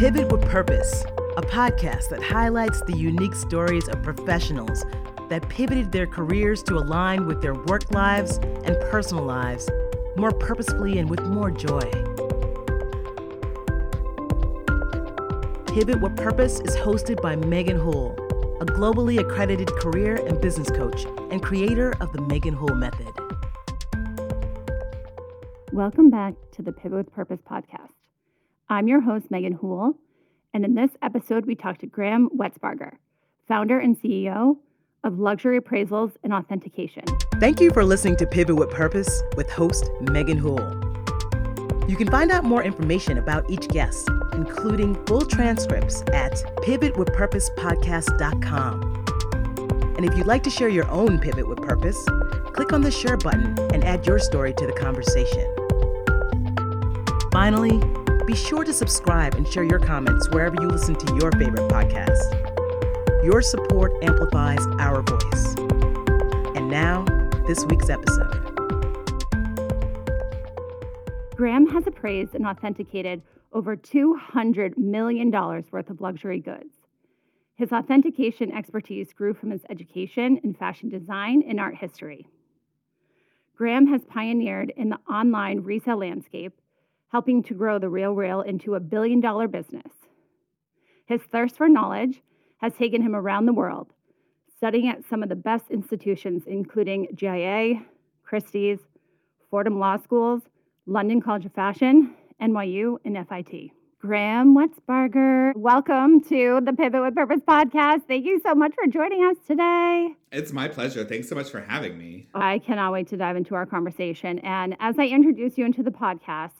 Pivot with Purpose, a podcast that highlights the unique stories of professionals that pivoted their careers to align with their work lives and personal lives more purposefully and with more joy. Pivot with Purpose is hosted by Megan Houle, a globally accredited career and business coach and creator of the Megan Houle Method. Welcome back to the Pivot with Purpose podcast. I'm your host, Megan Houle, and in this episode, we talk to Graham Wetzbarger, founder and CEO of Luxury Appraisals and Authentication. Thank you for listening to Pivot with Purpose with host Megan Houle. You can find out more information about each guest, including full transcripts, at pivotwithpurposepodcast.com. And if you'd like to share your own Pivot with Purpose, click on the share button and add your story to the conversation. Finally, be sure to subscribe and share your comments wherever you listen to your favorite podcast. Your support amplifies our voice. And now, this week's episode. Graham has appraised and authenticated over $200 million worth of luxury goods. His authentication expertise grew from his education in fashion design and art history. Graham has pioneered in the online resale landscape helping to grow the Real Real into a billion dollar business. His thirst for knowledge has taken him around the world, studying at some of the best institutions, including GIA, Christie's, Fordham Law Schools, London College of Fashion, NYU, and FIT. Graham Wetzbarger, welcome to the Pivot with Purpose podcast. Thank you so much for joining us today. It's my pleasure. Thanks so much for having me. I cannot wait to dive into our conversation. And as I introduce you into the podcast,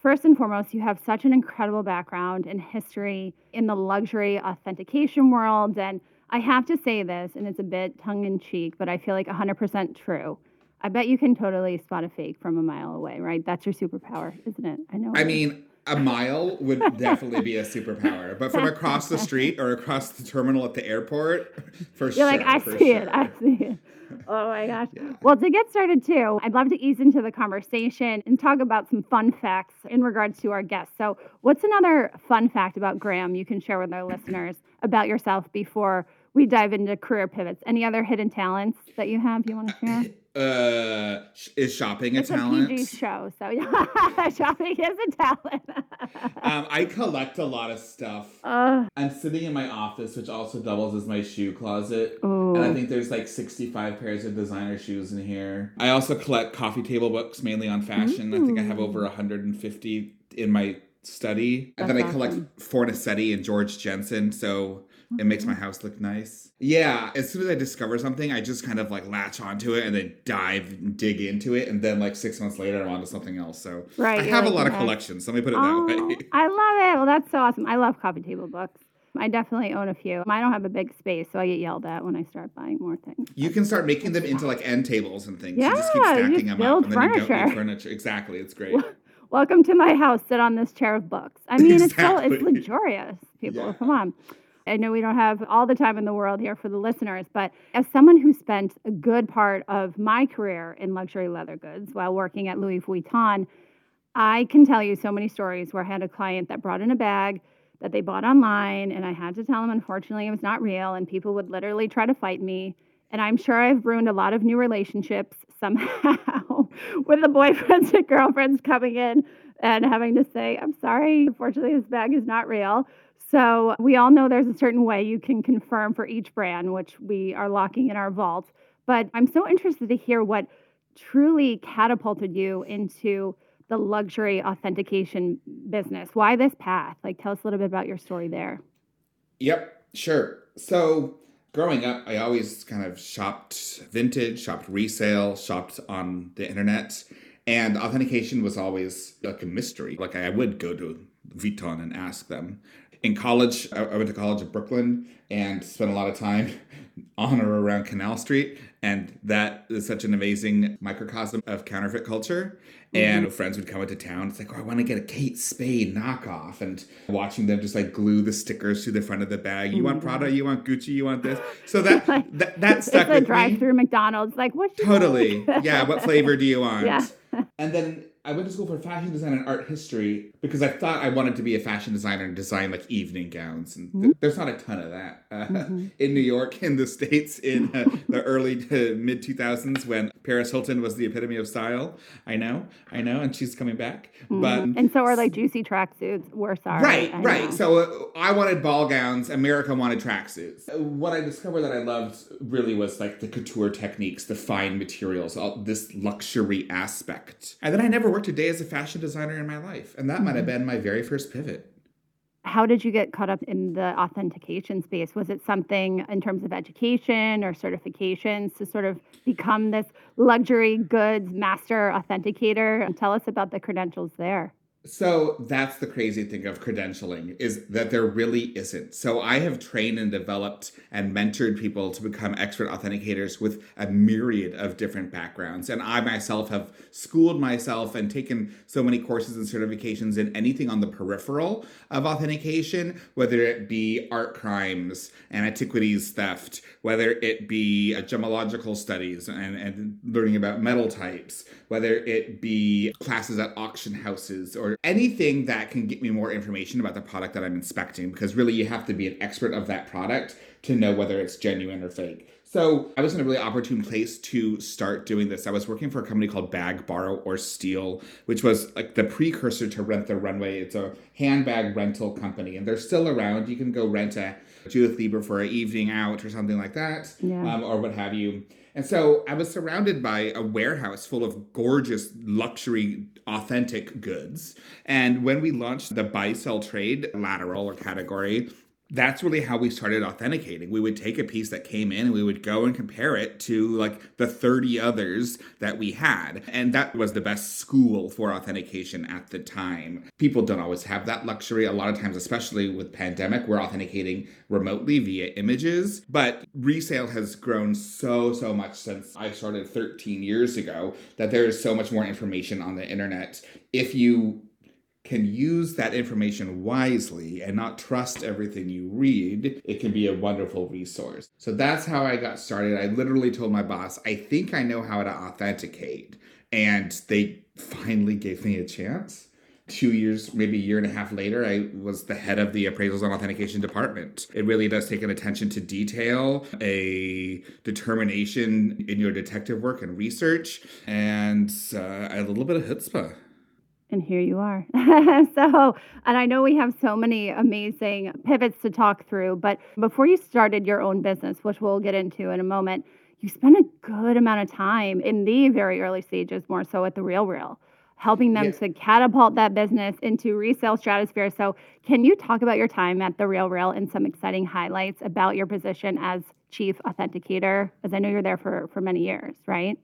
First and foremost, you have such an incredible background and history in the luxury authentication world. And I have to say this, and it's a bit tongue in cheek, but I feel like 100% true. I bet you can totally spot a fake from a mile away, right? That's your superpower, isn't it? I know. I mean, a mile would definitely be a superpower, but from across the street or across the terminal at the airport, for You're sure. You're like, I see sure. it. I see it. Oh my gosh. Yeah. Well, to get started too, I'd love to ease into the conversation and talk about some fun facts in regards to our guests. So, what's another fun fact about Graham you can share with our listeners about yourself before we dive into career pivots? Any other hidden talents that you have you want to share? Uh, is shopping a it's talent? A PG show, so yeah, shopping is a talent. um, I collect a lot of stuff. Uh, I'm sitting in my office, which also doubles as my shoe closet, ooh. and I think there's like 65 pairs of designer shoes in here. I also collect coffee table books, mainly on fashion. Ooh. I think I have over 150 in my study, and then I collect. Fornasetti and George Jensen. So it makes my mm-hmm. house look nice. Yeah, as soon as I discover something, I just kind of like latch onto it and then dive, dig into it, and then like six months later, I'm onto something else. So right, I have like, a lot okay. of collections. Let me put it oh, that way. I love it. Well, that's so awesome. I love coffee table books. I definitely own a few. I don't have a big space, so I get yelled at when I start buying more things. You can start making them into like end tables and things. Yeah, you just keep stacking just them up, and then furniture. you don't need furniture. Exactly, it's great. Welcome to my house. Sit on this chair of books. I mean, exactly. it's so it's luxurious. People, yeah. come on. I know we don't have all the time in the world here for the listeners, but as someone who spent a good part of my career in luxury leather goods while working at Louis Vuitton, I can tell you so many stories where I had a client that brought in a bag that they bought online, and I had to tell them, unfortunately, it was not real, and people would literally try to fight me. And I'm sure I've ruined a lot of new relationships somehow with the boyfriends and girlfriends coming in and having to say, I'm sorry, unfortunately, this bag is not real. So we all know there's a certain way you can confirm for each brand, which we are locking in our vault. But I'm so interested to hear what truly catapulted you into the luxury authentication business. Why this path? Like, tell us a little bit about your story there. Yep, sure. So, growing up, I always kind of shopped vintage, shopped resale, shopped on the internet. And authentication was always like a mystery. Like, I would go to Vuitton and ask them in college, I went to college in Brooklyn and spent a lot of time on or around Canal Street. And that is such an amazing microcosm of counterfeit culture. And mm-hmm. friends would come into town. It's like, oh, I want to get a Kate Spade knockoff. And watching them just like glue the stickers to the front of the bag. You want Prada, you want Gucci, you want this. So that that, that stuck it's a drive through McDonald's. Like, what? Totally. yeah. What flavor do you want? Yeah. and then I went to school for fashion design and art history because I thought I wanted to be a fashion designer and design like evening gowns. And mm-hmm. there's not a ton of that uh, mm-hmm. in New York, in the States, in uh, the early to mid 2000s when Paris Hilton was the epitome of style. I know, I know, and she's coming back. Mm-hmm. But and so are like juicy tracksuits. We're sorry, right, I right. Know. So uh, I wanted ball gowns. America wanted tracksuits. What I discovered that I loved really was like the couture techniques, the fine materials, all this luxury aspect. And then I never worked a day as a fashion designer in my life, and that mm-hmm. might have mm-hmm. been my very first pivot how did you get caught up in the authentication space? Was it something in terms of education or certifications to sort of become this luxury goods master authenticator? Tell us about the credentials there. So that's the crazy thing of credentialing is that there really isn't. So I have trained and developed and mentored people to become expert authenticators with a myriad of different backgrounds. And I myself have schooled myself and taken so many courses and certifications in anything on the peripheral of authentication, whether it be art crimes and antiquities theft, whether it be gemological studies and, and learning about metal types, whether it be classes at auction houses or anything that can get me more information about the product that I'm inspecting, because really you have to be an expert of that product to know whether it's genuine or fake. So I was in a really opportune place to start doing this. I was working for a company called Bag, Borrow, or Steal, which was like the precursor to Rent the Runway. It's a handbag rental company, and they're still around. You can go rent a Judith Leiber for an evening out or something like that, yeah. um, or what have you. And so I was surrounded by a warehouse full of gorgeous luxury authentic goods. And when we launched the buy sell trade lateral or category, that's really how we started authenticating. We would take a piece that came in and we would go and compare it to like the 30 others that we had. And that was the best school for authentication at the time. People don't always have that luxury. A lot of times, especially with pandemic, we're authenticating remotely via images. But resale has grown so, so much since I started 13 years ago that there is so much more information on the internet. If you can use that information wisely and not trust everything you read, it can be a wonderful resource. So that's how I got started. I literally told my boss, I think I know how to authenticate. And they finally gave me a chance. Two years, maybe a year and a half later, I was the head of the appraisals and authentication department. It really does take an attention to detail, a determination in your detective work and research, and uh, a little bit of chutzpah and here you are. so, and I know we have so many amazing pivots to talk through, but before you started your own business, which we'll get into in a moment, you spent a good amount of time in the very early stages, more so at the Real Real, helping them yeah. to catapult that business into resale stratosphere. So, can you talk about your time at the Real Real and some exciting highlights about your position as chief authenticator? As I know you're there for for many years, right?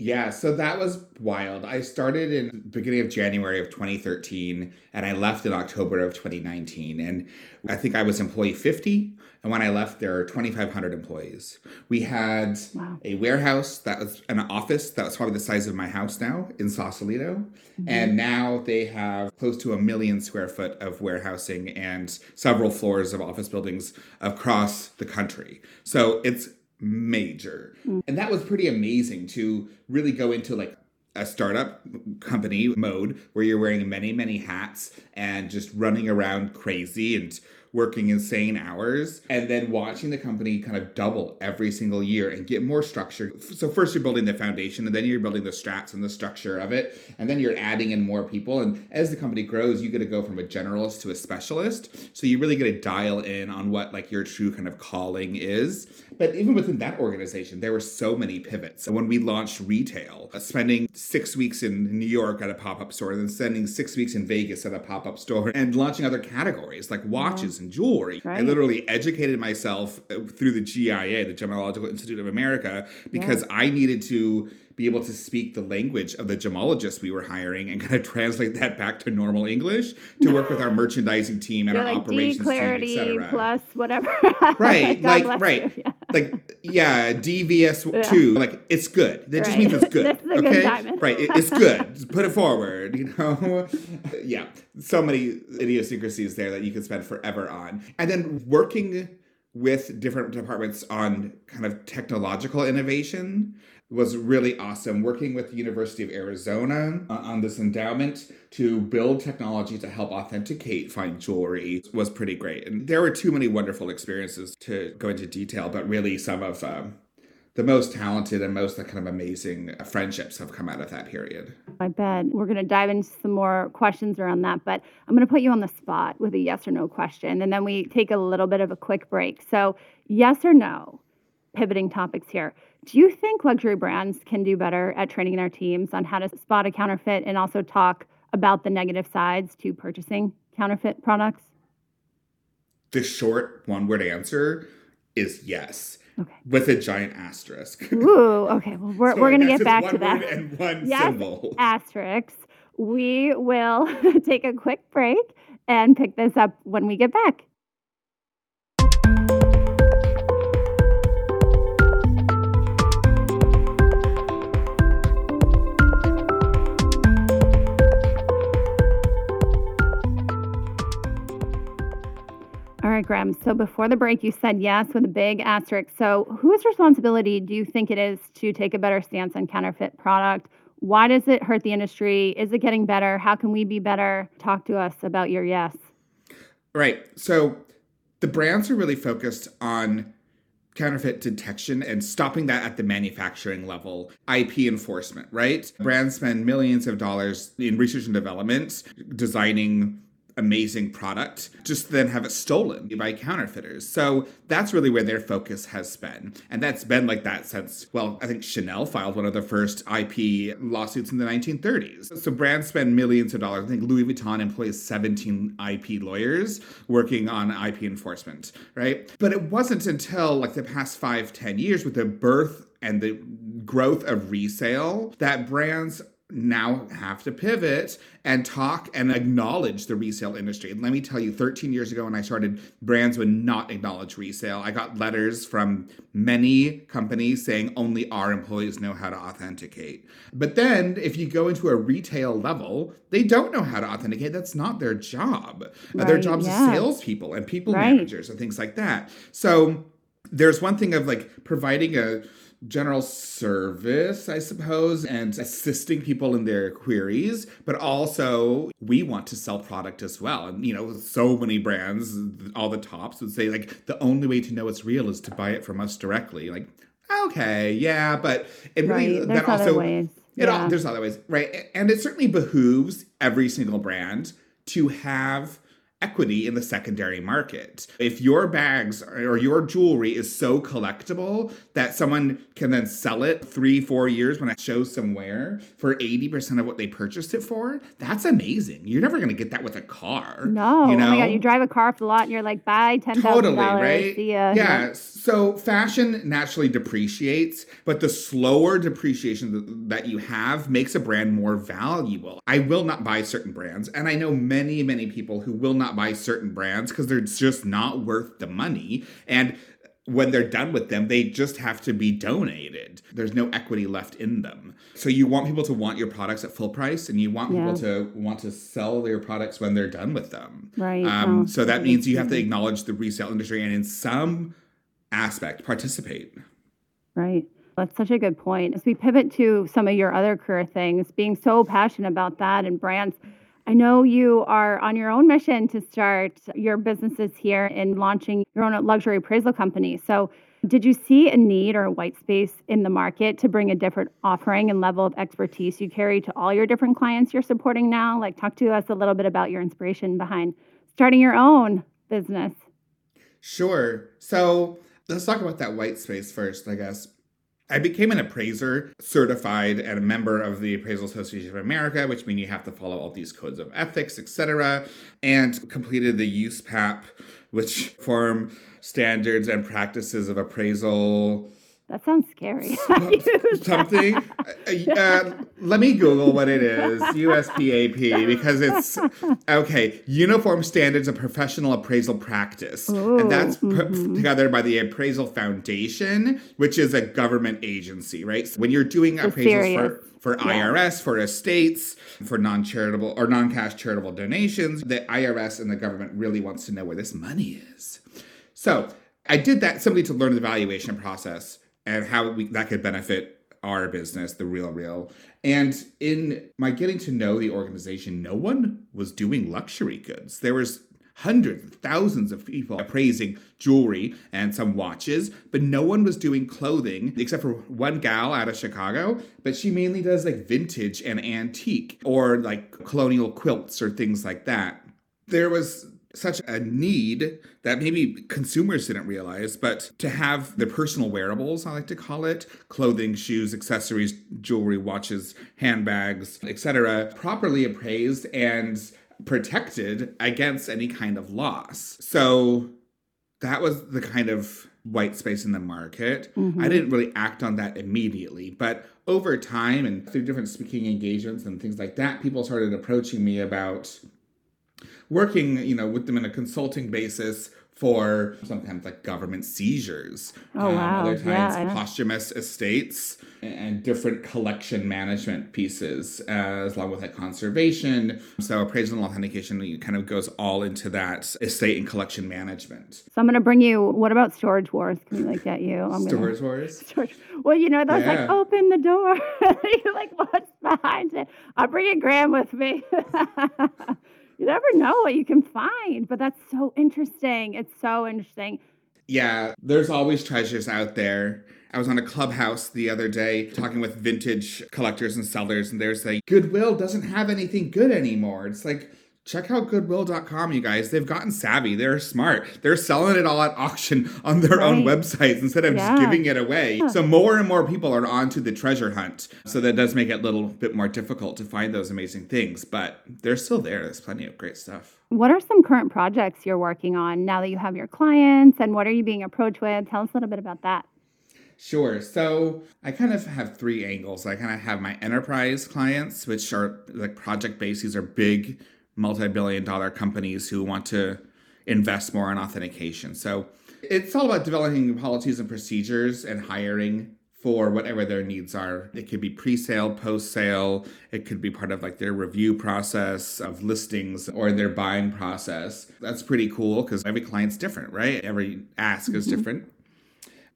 Yeah, so that was wild. I started in beginning of January of 2013 and I left in October of 2019 and I think I was employee 50 and when I left there were 2500 employees. We had wow. a warehouse that was an office that was probably the size of my house now in Sausalito mm-hmm. and now they have close to a million square foot of warehousing and several floors of office buildings across the country. So it's major. Mm. And that was pretty amazing to really go into like a startup company mode where you're wearing many, many hats and just running around crazy and working insane hours and then watching the company kind of double every single year and get more structure. So first you're building the foundation and then you're building the strats and the structure of it and then you're adding in more people and as the company grows you get to go from a generalist to a specialist. So you really get to dial in on what like your true kind of calling is. But even within that organization there were so many pivots. So when we launched retail, uh, spending 6 weeks in New York at a pop-up store and then spending 6 weeks in Vegas at a pop-up store and launching other categories like watches and jewelry. Right. I literally educated myself uh, through the GIA, the Gemological Institute of America, because yeah. I needed to be able to speak the language of the gemologists we were hiring and kind of translate that back to normal English to work with our merchandising team and You're our like operations clarity team, etc. Plus whatever. right, like right, yeah. like yeah, DVS yeah. two. Like it's good. That right. just means it's good. okay, good right? It, it's good. Just put it forward. You know, yeah. So many idiosyncrasies there that you could spend forever on, and then working with different departments on kind of technological innovation was really awesome working with the University of Arizona on this endowment to build technology to help authenticate fine jewelry was pretty great. And there were too many wonderful experiences to go into detail, but really some of um, the most talented and most kind of amazing friendships have come out of that period. I bet. We're going to dive into some more questions around that, but I'm going to put you on the spot with a yes or no question, and then we take a little bit of a quick break. So, yes or no, pivoting topics here. Do you think luxury brands can do better at training their teams on how to spot a counterfeit and also talk about the negative sides to purchasing counterfeit products? The short one word answer is yes. Okay. With a giant asterisk. Ooh, okay. Well, we're, So we're going to get back to that. And one Yes, symbol. Asterisks. We will take a quick break and pick this up when we get back. Right, Graham. So before the break, you said yes with a big asterisk. So, whose responsibility do you think it is to take a better stance on counterfeit product? Why does it hurt the industry? Is it getting better? How can we be better? Talk to us about your yes. Right. So the brands are really focused on counterfeit detection and stopping that at the manufacturing level. IP enforcement, right? Brands spend millions of dollars in research and development designing amazing product just then have it stolen by counterfeiters. So that's really where their focus has been. And that's been like that since, well, I think Chanel filed one of the first IP lawsuits in the 1930s. So brands spend millions of dollars. I think Louis Vuitton employs 17 IP lawyers working on IP enforcement, right? But it wasn't until like the past five, ten years with the birth and the growth of resale that brands now have to pivot and talk and acknowledge the resale industry. And let me tell you, 13 years ago when I started, brands would not acknowledge resale. I got letters from many companies saying only our employees know how to authenticate. But then if you go into a retail level, they don't know how to authenticate. That's not their job. Uh, their Right, job's yeah. salespeople and people Right. managers and things like that. So there's one thing of like providing a general service, I suppose, and assisting people in their queries, but also we want to sell product as well. And you know, so many brands, all the tops would say like the only way to know it's real is to buy it from us directly. Like, okay, yeah, but it really Right. That also ways. it all, there's other ways, right? And it certainly behooves every single brand to have equity in the secondary market. If your bags or your jewelry is so collectible that someone can then sell it three, four years when it shows somewhere for 80% of what they purchased it for, that's amazing. You're never going to get that with a car. No. You know? Oh my God. You drive a car off the lot and you're like, buy $10,000. Totally, right? Yeah. So fashion naturally depreciates, but the slower depreciation that you have makes a brand more valuable. I will not buy certain brands, and I know many, many people who will not buy certain brands because they're just not worth the money. And when they're done with them, they just have to be donated. There's no equity left in them. So you want people to want your products at full price, and you want people to want to sell their products when they're done with them. Right. Um, Oh, so that means you have to acknowledge the resale industry and in some aspect participate. Right. That's such a good point. As we pivot to some of your other career things, being so passionate about that and brands, I know you are on your own mission to start your businesses here and launching your own luxury appraisal company. So, did you see a need or a white space in the market to bring a different offering and level of expertise you carry to all your different clients you're supporting now? Like, talk to us a little bit about your inspiration behind starting your own business. Sure. So let's talk about that white space first, I guess. I became an appraiser, certified, and a member of the Appraisal Association of America, which means you have to follow all these codes of ethics, etc., and completed the USPAP, which form standards and practices of appraisal That sounds scary. something. Uh, uh, let me Google what it is. USPAP because it's okay. Uniform Standards of Professional Appraisal Practice, and that's put mhm. together by the Appraisal Foundation, which is a government agency, right? So when you're doing So appraisals serious. for for Yeah. IRS, for estates, for non-charitable or non-cash charitable donations, the IRS and the government really wants to know where this money is. So I did that simply to learn the valuation process and how we, that could benefit our business, The Real Real. And in my getting to know the organization, no one was doing luxury goods. There was hundreds, thousands of people appraising jewelry and some watches, but no one was doing clothing except for one gal out of Chicago. But she mainly does like vintage and antique or like colonial quilts or things like that. There was such a need that maybe consumers didn't realize, but to have the personal wearables, I like to call it, clothing, shoes, accessories, jewelry, watches, handbags, etc., properly appraised and protected against any kind of loss. So that was the kind of white space in the market. Mm-hmm. I didn't really act on that immediately, but over time and through different speaking engagements and things like that, people started approaching me about working, you know, with them in a consulting basis for sometimes like government seizures. Oh, um, wow. Other times yeah, posthumous estates and different collection management pieces, as along with like conservation. So appraisal and authentication kind of goes all into that estate and collection management. So I'm going to bring you. What about storage wars? Can we like get you? I'm storage gonna, wars. Storage. Well, you know that's yeah. like open the door. You're like, what's behind it? I'll bring a Graham with me. you never know what you can find. But that's so interesting. It's so interesting. Yeah, there's always treasures out there. I was on a clubhouse the other day talking with vintage collectors and sellers, and they're saying Goodwill doesn't have anything good anymore. It's like, check out goodwill.com you guys they've gotten savvy they're smart they're selling it all at auction on their right. own websites instead of yeah. just giving it away so more and more people are onto the treasure hunt so that does make it a little bit more difficult to find those amazing things but they're still there there's plenty of great stuff what are some current projects you're working on now that you have your clients and what are you being approached with tell us a little bit about that Sure. So I kind of have three angles. I kind of have my enterprise clients, which are like project based. These are big multi-billion dollar companies who want to invest more in authentication. So it's all about developing policies and procedures and hiring for whatever their needs are. It could be pre-sale, post-sale, it could be part of like their review process of listings or their buying process. That's pretty cool because every client's different, right? Every ask is mm-hmm. different.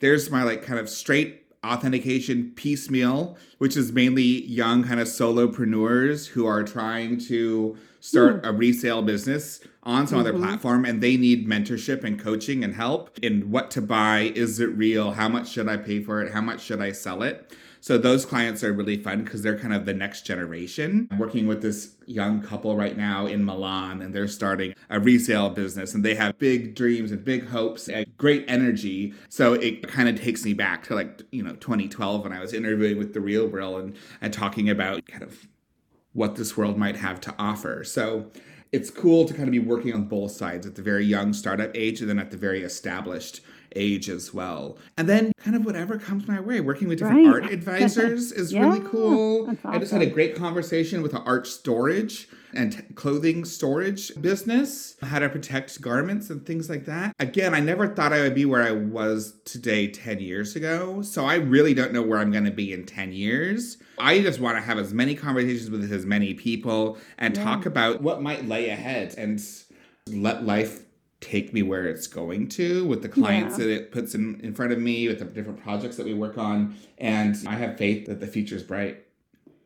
There's my like kind of straight authentication piecemeal, which is mainly young kind of solopreneurs who are trying to start mm. a resale business on some mm-hmm. other platform and they need mentorship and coaching and help in what to buy. Is it real? How much should I pay for it? How much should I sell it? So those clients are really fun because they're kind of the next generation. I'm working with this young couple right now in Milan and they're starting a resale business and they have big dreams and big hopes and great energy. So it kind of takes me back to like, you know, 2012 when I was interviewing with the Real Real and, and talking about kind of what this world might have to offer. So it's cool to kind of be working on both sides at the very young startup age and then at the very established age as well. And then kind of whatever comes my way, working with different right. art advisors is yeah, really cool. Awesome. I just had a great conversation with an art storage and clothing storage business, how to protect garments and things like that. Again, I never thought I would be where I was today 10 years ago. So I really don't know where I'm going to be in 10 years. I just want to have as many conversations with as many people and yeah. talk about what might lay ahead and let life take me where it's going to with the clients yeah. that it puts in, in front of me, with the different projects that we work on. And I have faith that the future is bright.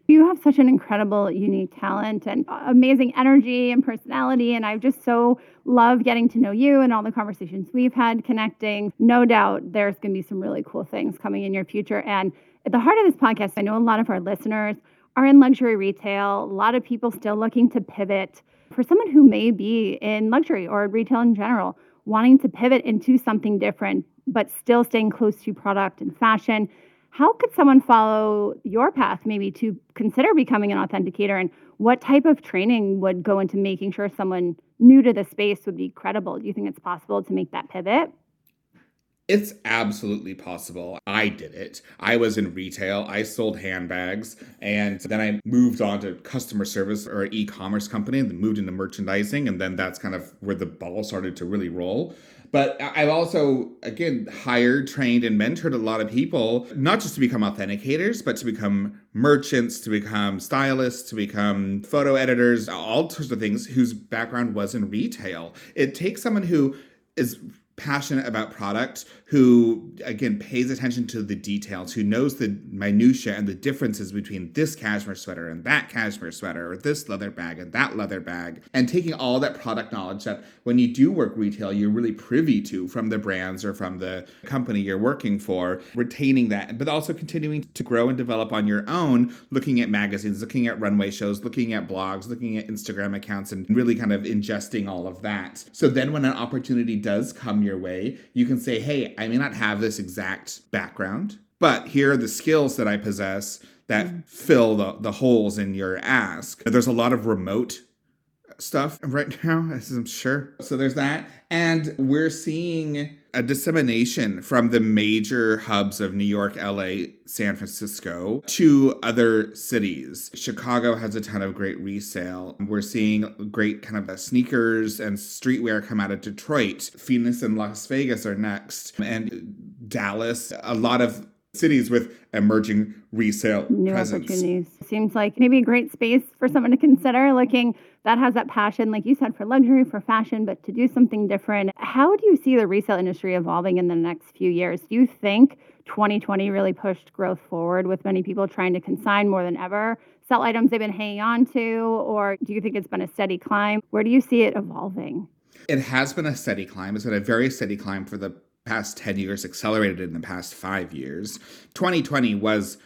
You have such an incredible, unique talent and uh, amazing energy and personality. And I've just so loved getting to know you and all the conversations we've had connecting. No doubt there's going to be some really cool things coming in your future. And at the heart of this podcast, I know a lot of our listeners are in luxury retail, a lot of people still looking to pivot for someone who may be in luxury or retail in general, wanting to pivot into something different, but still staying close to product and fashion, how could someone follow your path maybe to consider becoming an authenticator? And what type of training would go into making sure someone new to the space would be credible? Do you think it's possible to make that pivot? It's absolutely possible. I did it. I was in retail. I sold handbags and then I moved on to customer service or e commerce company and moved into merchandising. And then that's kind of where the ball started to really roll. But I've also, again, hired, trained, and mentored a lot of people, not just to become authenticators, but to become merchants, to become stylists, to become photo editors, all sorts of things whose background was in retail. It takes someone who is passionate about product who again pays attention to the details, who knows the minutia and the differences between this cashmere sweater and that cashmere sweater, or this leather bag and that leather bag, and taking all that product knowledge that when you do work retail, you're really privy to from the brands or from the company you're working for, retaining that, but also continuing to grow and develop on your own, looking at magazines, looking at runway shows, looking at blogs, looking at Instagram accounts, and really kind of ingesting all of that. So then when an opportunity does come your way, you can say, hey, I may not have this exact background, but here are the skills that I possess that mm. fill the, the holes in your ask. There's a lot of remote stuff right now, as I'm sure. So there's that. And we're seeing a dissemination from the major hubs of New York, LA, San Francisco to other cities. Chicago has a ton of great resale. We're seeing great kind of sneakers and streetwear come out of Detroit. Phoenix and Las Vegas are next. And Dallas, a lot of cities with emerging resale New presence. opportunities. Seems like maybe a great space for someone to consider looking that has that passion, like you said, for luxury, for fashion, but to do something different. How do you see the resale industry evolving in the next few years? Do you think 2020 really pushed growth forward with many people trying to consign more than ever? Sell items they've been hanging on to, or do you think it's been a steady climb? Where do you see it evolving? It has been a steady climb. It's been a very steady climb for the past 10 years, accelerated in the past five years. 2020 was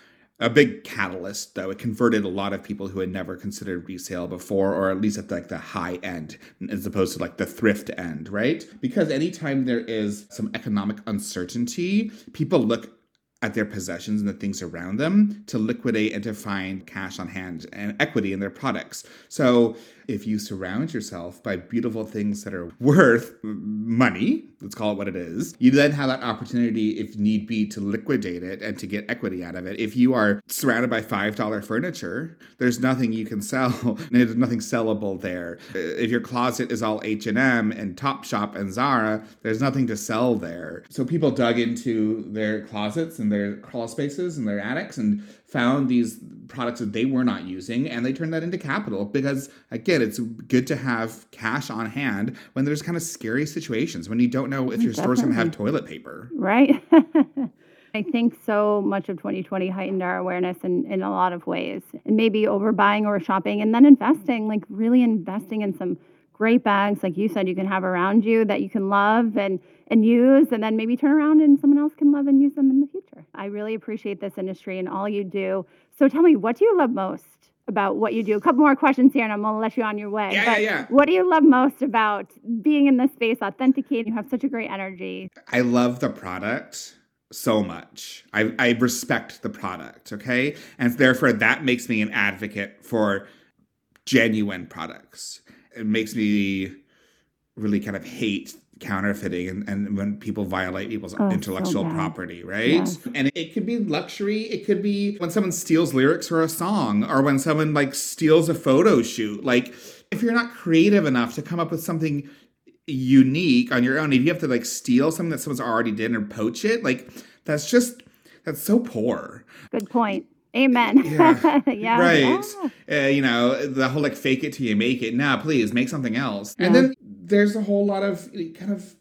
a big catalyst though it converted a lot of people who had never considered resale before or at least at like the high end as opposed to like the thrift end right because anytime there is some economic uncertainty people look at their possessions and the things around them to liquidate and to find cash on hand and equity in their products. So, if you surround yourself by beautiful things that are worth money, let's call it what it is, you then have that opportunity, if need be, to liquidate it and to get equity out of it. If you are surrounded by $5 furniture, there's nothing you can sell. And there's nothing sellable there. If your closet is all H&M and Topshop and Zara, there's nothing to sell there. So people dug into their closets and their crawl spaces and their attics and found these products that they were not using and they turned that into capital because again it's good to have cash on hand when there's kind of scary situations when you don't know if your Definitely. store's going to have toilet paper right I think so much of 2020 heightened our awareness in, in a lot of ways. And maybe overbuying or shopping and then investing, like really investing in some great bags, like you said, you can have around you that you can love and and use and then maybe turn around and someone else can love and use them in the future. I really appreciate this industry and all you do. So tell me, what do you love most about what you do? A couple more questions here and I'm to let you on your way. Yeah, but yeah, yeah. What do you love most about being in this space, authenticating? You have such a great energy. I love the product so much. I, I respect the product, okay? And therefore, that makes me an advocate for genuine products. It makes me really kind of hate counterfeiting and, and when people violate people's oh, intellectual so property, right? Yes. And it could be luxury. It could be when someone steals lyrics for a song or when someone like steals a photo shoot. Like if you're not creative enough to come up with something unique on your own, if you have to like steal something that someone's already did or poach it, like that's just that's so poor. Good point. Amen. Yeah. yeah right. Yeah. Uh, you know, the whole like fake it till you make it. Now, please make something else. Yeah. And then there's a whole lot of kind of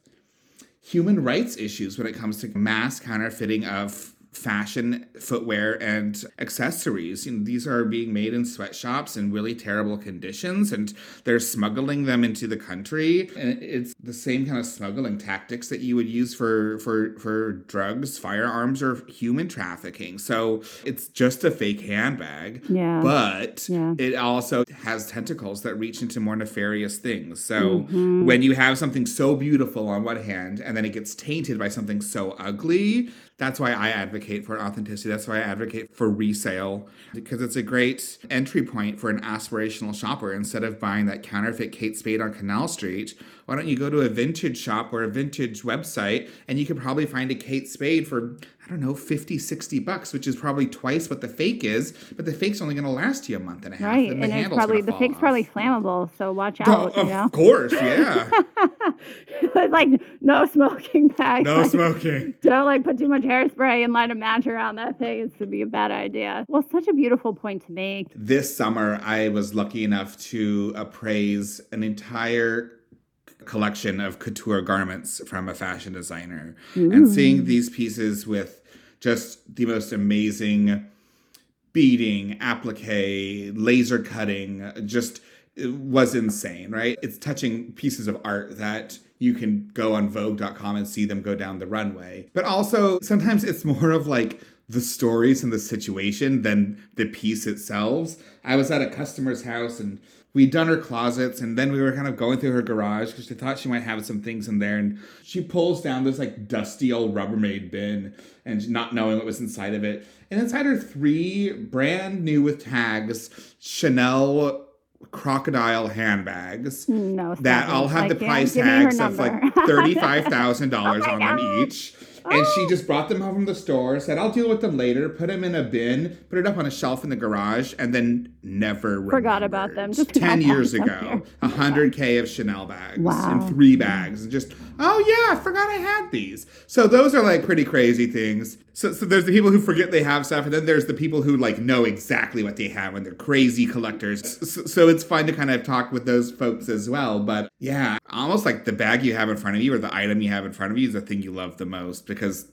human rights issues when it comes to mass counterfeiting of fashion, footwear, and accessories. You know, these are being made in sweatshops in really terrible conditions, and they're smuggling them into the country. And it's the same kind of smuggling tactics that you would use for for for drugs, firearms, or human trafficking. So it's just a fake handbag. Yeah. But yeah. it also has tentacles that reach into more nefarious things. So mm-hmm. when you have something so beautiful on one hand, and then it gets tainted by something so ugly, that's why I advocate for authenticity. That's why I advocate for resale because it's a great entry point for an aspirational shopper. Instead of buying that counterfeit Kate Spade on Canal Street, why don't you go to a vintage shop or a vintage website and you could probably find a Kate Spade for I don't know, 50, 60 bucks, which is probably twice what the fake is, but the fake's only going to last you a month and a half. Right. And, and it's probably, the fake's off. probably flammable. So watch out. Oh, of know? course. Yeah. like no smoking bags. No like, smoking. Don't like put too much hairspray and light a match around that thing. It's going to be a bad idea. Well, such a beautiful point to make. This summer, I was lucky enough to appraise an entire collection of couture garments from a fashion designer. Ooh. And mm. seeing these pieces with just the most amazing beading, applique, laser cutting, just was insane, right? It's touching pieces of art that you can go on Vogue.com and see them go down the runway. But also, sometimes it's more of like the stories and the situation than the piece itself. I was at a customer's house and we'd done her closets and then we were kind of going through her garage because she thought she might have some things in there and she pulls down this like dusty old rubbermaid bin and not knowing what was inside of it. And inside are three brand new with tags chanel crocodile handbags no, that all have I the price tags of like $35,000 oh on them each and she oh. just brought them home from the store, said, I'll deal with them later, put them in a bin, put it up on a shelf in the garage, and then never forgot about them. Just 10 years ago, 100K of Chanel bags wow. in three bags. And just, oh yeah, I forgot I had these. So those are like pretty crazy things. So, so there's the people who forget they have stuff, and then there's the people who like know exactly what they have and they're crazy collectors. So, so it's fun to kind of talk with those folks as well. But yeah, almost like the bag you have in front of you or the item you have in front of you is the thing you love the most because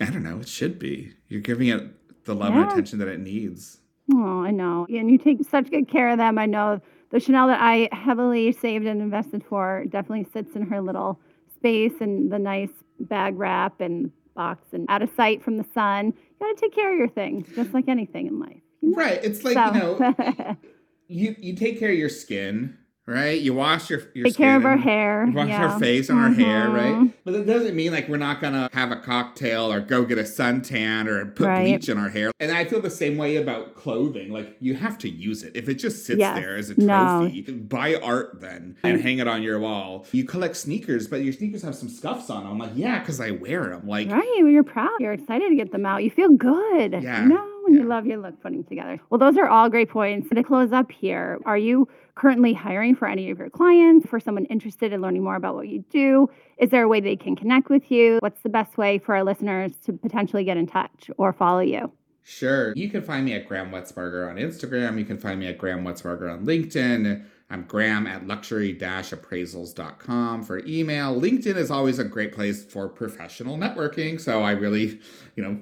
I don't know, it should be. You're giving it the love yeah. and attention that it needs. Oh, I know. And you take such good care of them. I know the Chanel that I heavily saved and invested for definitely sits in her little space and the nice bag wrap and box and out of sight from the sun. You got to take care of your things, just like anything in life. You know? Right. It's like, so. you know, you, you take care of your skin right? You wash your your take skin, care of our hair, wash yeah. our face and mm-hmm. our hair, mm-hmm. right? But that doesn't mean like we're not gonna have a cocktail or go get a suntan or put right. bleach in our hair. And I feel the same way about clothing. Like you have to use it. If it just sits yes. there as a trophy, no. buy art then and hang it on your wall. You collect sneakers, but your sneakers have some scuffs on them. I'm like, yeah, because I wear them. Like, right? You're proud, you're excited to get them out. You feel good. Yeah. No. You love your look putting together. Well, those are all great points. To close up here, are you currently hiring for any of your clients, for someone interested in learning more about what you do? Is there a way they can connect with you? What's the best way for our listeners to potentially get in touch or follow you? Sure. You can find me at Graham Wetzbarger on Instagram. You can find me at Graham Wetzbarger on LinkedIn. I'm Graham at luxury appraisals.com for email. LinkedIn is always a great place for professional networking. So I really, you know,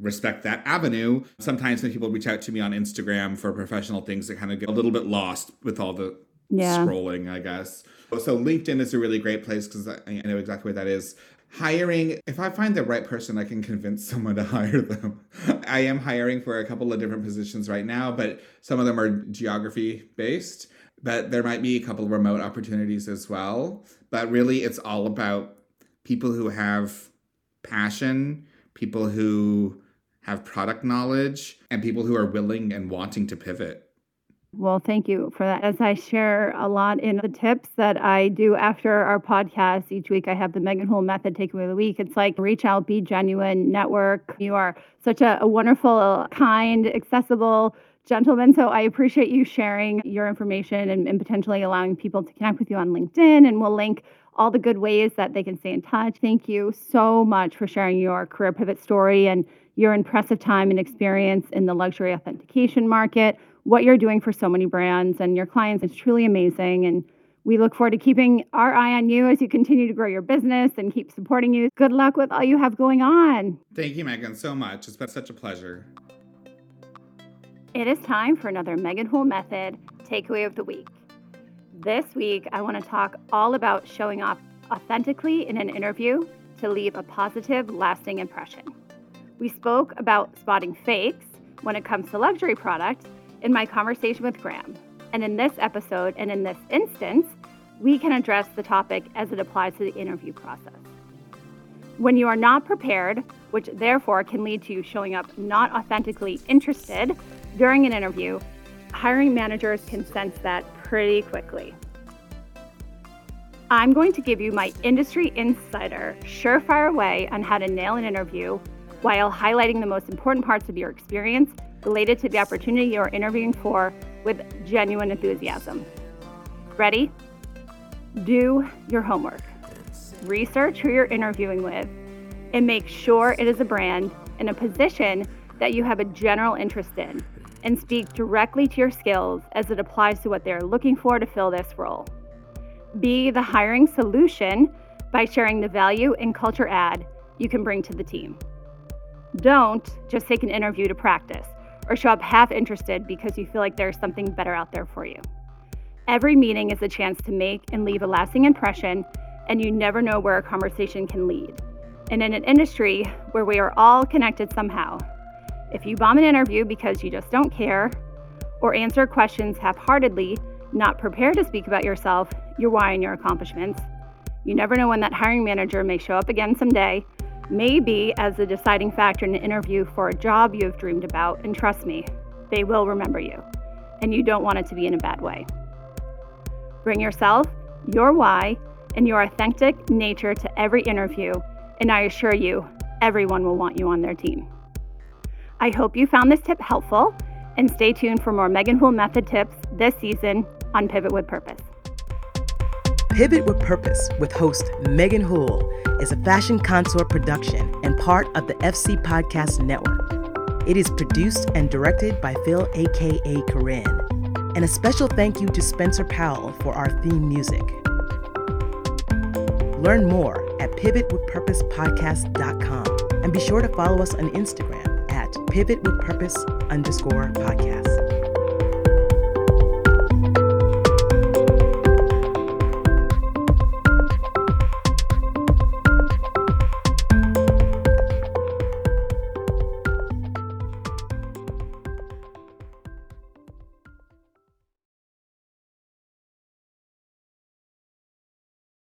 respect that avenue. Sometimes when people reach out to me on Instagram for professional things, they kind of get a little bit lost with all the yeah. scrolling, I guess. So LinkedIn is a really great place because I know exactly what that is. Hiring, if I find the right person, I can convince someone to hire them. I am hiring for a couple of different positions right now, but some of them are geography based. But there might be a couple of remote opportunities as well. But really, it's all about people who have passion, people who have product knowledge, and people who are willing and wanting to pivot. Well, thank you for that. As I share a lot in the tips that I do after our podcast each week, I have the Megan Houle method takeaway of the week. It's like reach out, be genuine, network. You are such a, a wonderful, kind, accessible gentleman. So I appreciate you sharing your information and, and potentially allowing people to connect with you on LinkedIn. And we'll link all the good ways that they can stay in touch. Thank you so much for sharing your career pivot story and your impressive time and experience in the luxury authentication market, what you're doing for so many brands and your clients is truly amazing. And we look forward to keeping our eye on you as you continue to grow your business and keep supporting you. Good luck with all you have going on. Thank you, Megan, so much. It's been such a pleasure. It is time for another Megan Houle Method takeaway of the week. This week, I want to talk all about showing up authentically in an interview to leave a positive, lasting impression. We spoke about spotting fakes when it comes to luxury products in my conversation with Graham. And in this episode and in this instance, we can address the topic as it applies to the interview process. When you are not prepared, which therefore can lead to you showing up not authentically interested during an interview, hiring managers can sense that pretty quickly. I'm going to give you my industry insider, surefire way on how to nail an interview while highlighting the most important parts of your experience related to the opportunity you're interviewing for with genuine enthusiasm. Ready? Do your homework. Research who you're interviewing with and make sure it is a brand in a position that you have a general interest in and speak directly to your skills as it applies to what they're looking for to fill this role. Be the hiring solution by sharing the value and culture add you can bring to the team. Don't just take an interview to practice or show up half interested because you feel like there's something better out there for you. Every meeting is a chance to make and leave a lasting impression, and you never know where a conversation can lead. And in an industry where we are all connected somehow, if you bomb an interview because you just don't care or answer questions half heartedly, not prepared to speak about yourself, your why, and your accomplishments, you never know when that hiring manager may show up again someday, maybe as a deciding factor in an interview for a job you have dreamed about. And trust me, they will remember you. And you don't want it to be in a bad way. Bring yourself, your why, and your authentic nature to every interview, and I assure you, everyone will want you on their team. I hope you found this tip helpful, and stay tuned for more Megan Hool Method tips this season on Pivot with Purpose. Pivot with Purpose with host Megan Hool is a fashion consort production and part of the FC Podcast Network. It is produced and directed by Phil, aka Corinne. And a special thank you to Spencer Powell for our theme music. Learn more at pivotwithpurposepodcast.com and be sure to follow us on Instagram at pivotwithpurpose underscore podcast.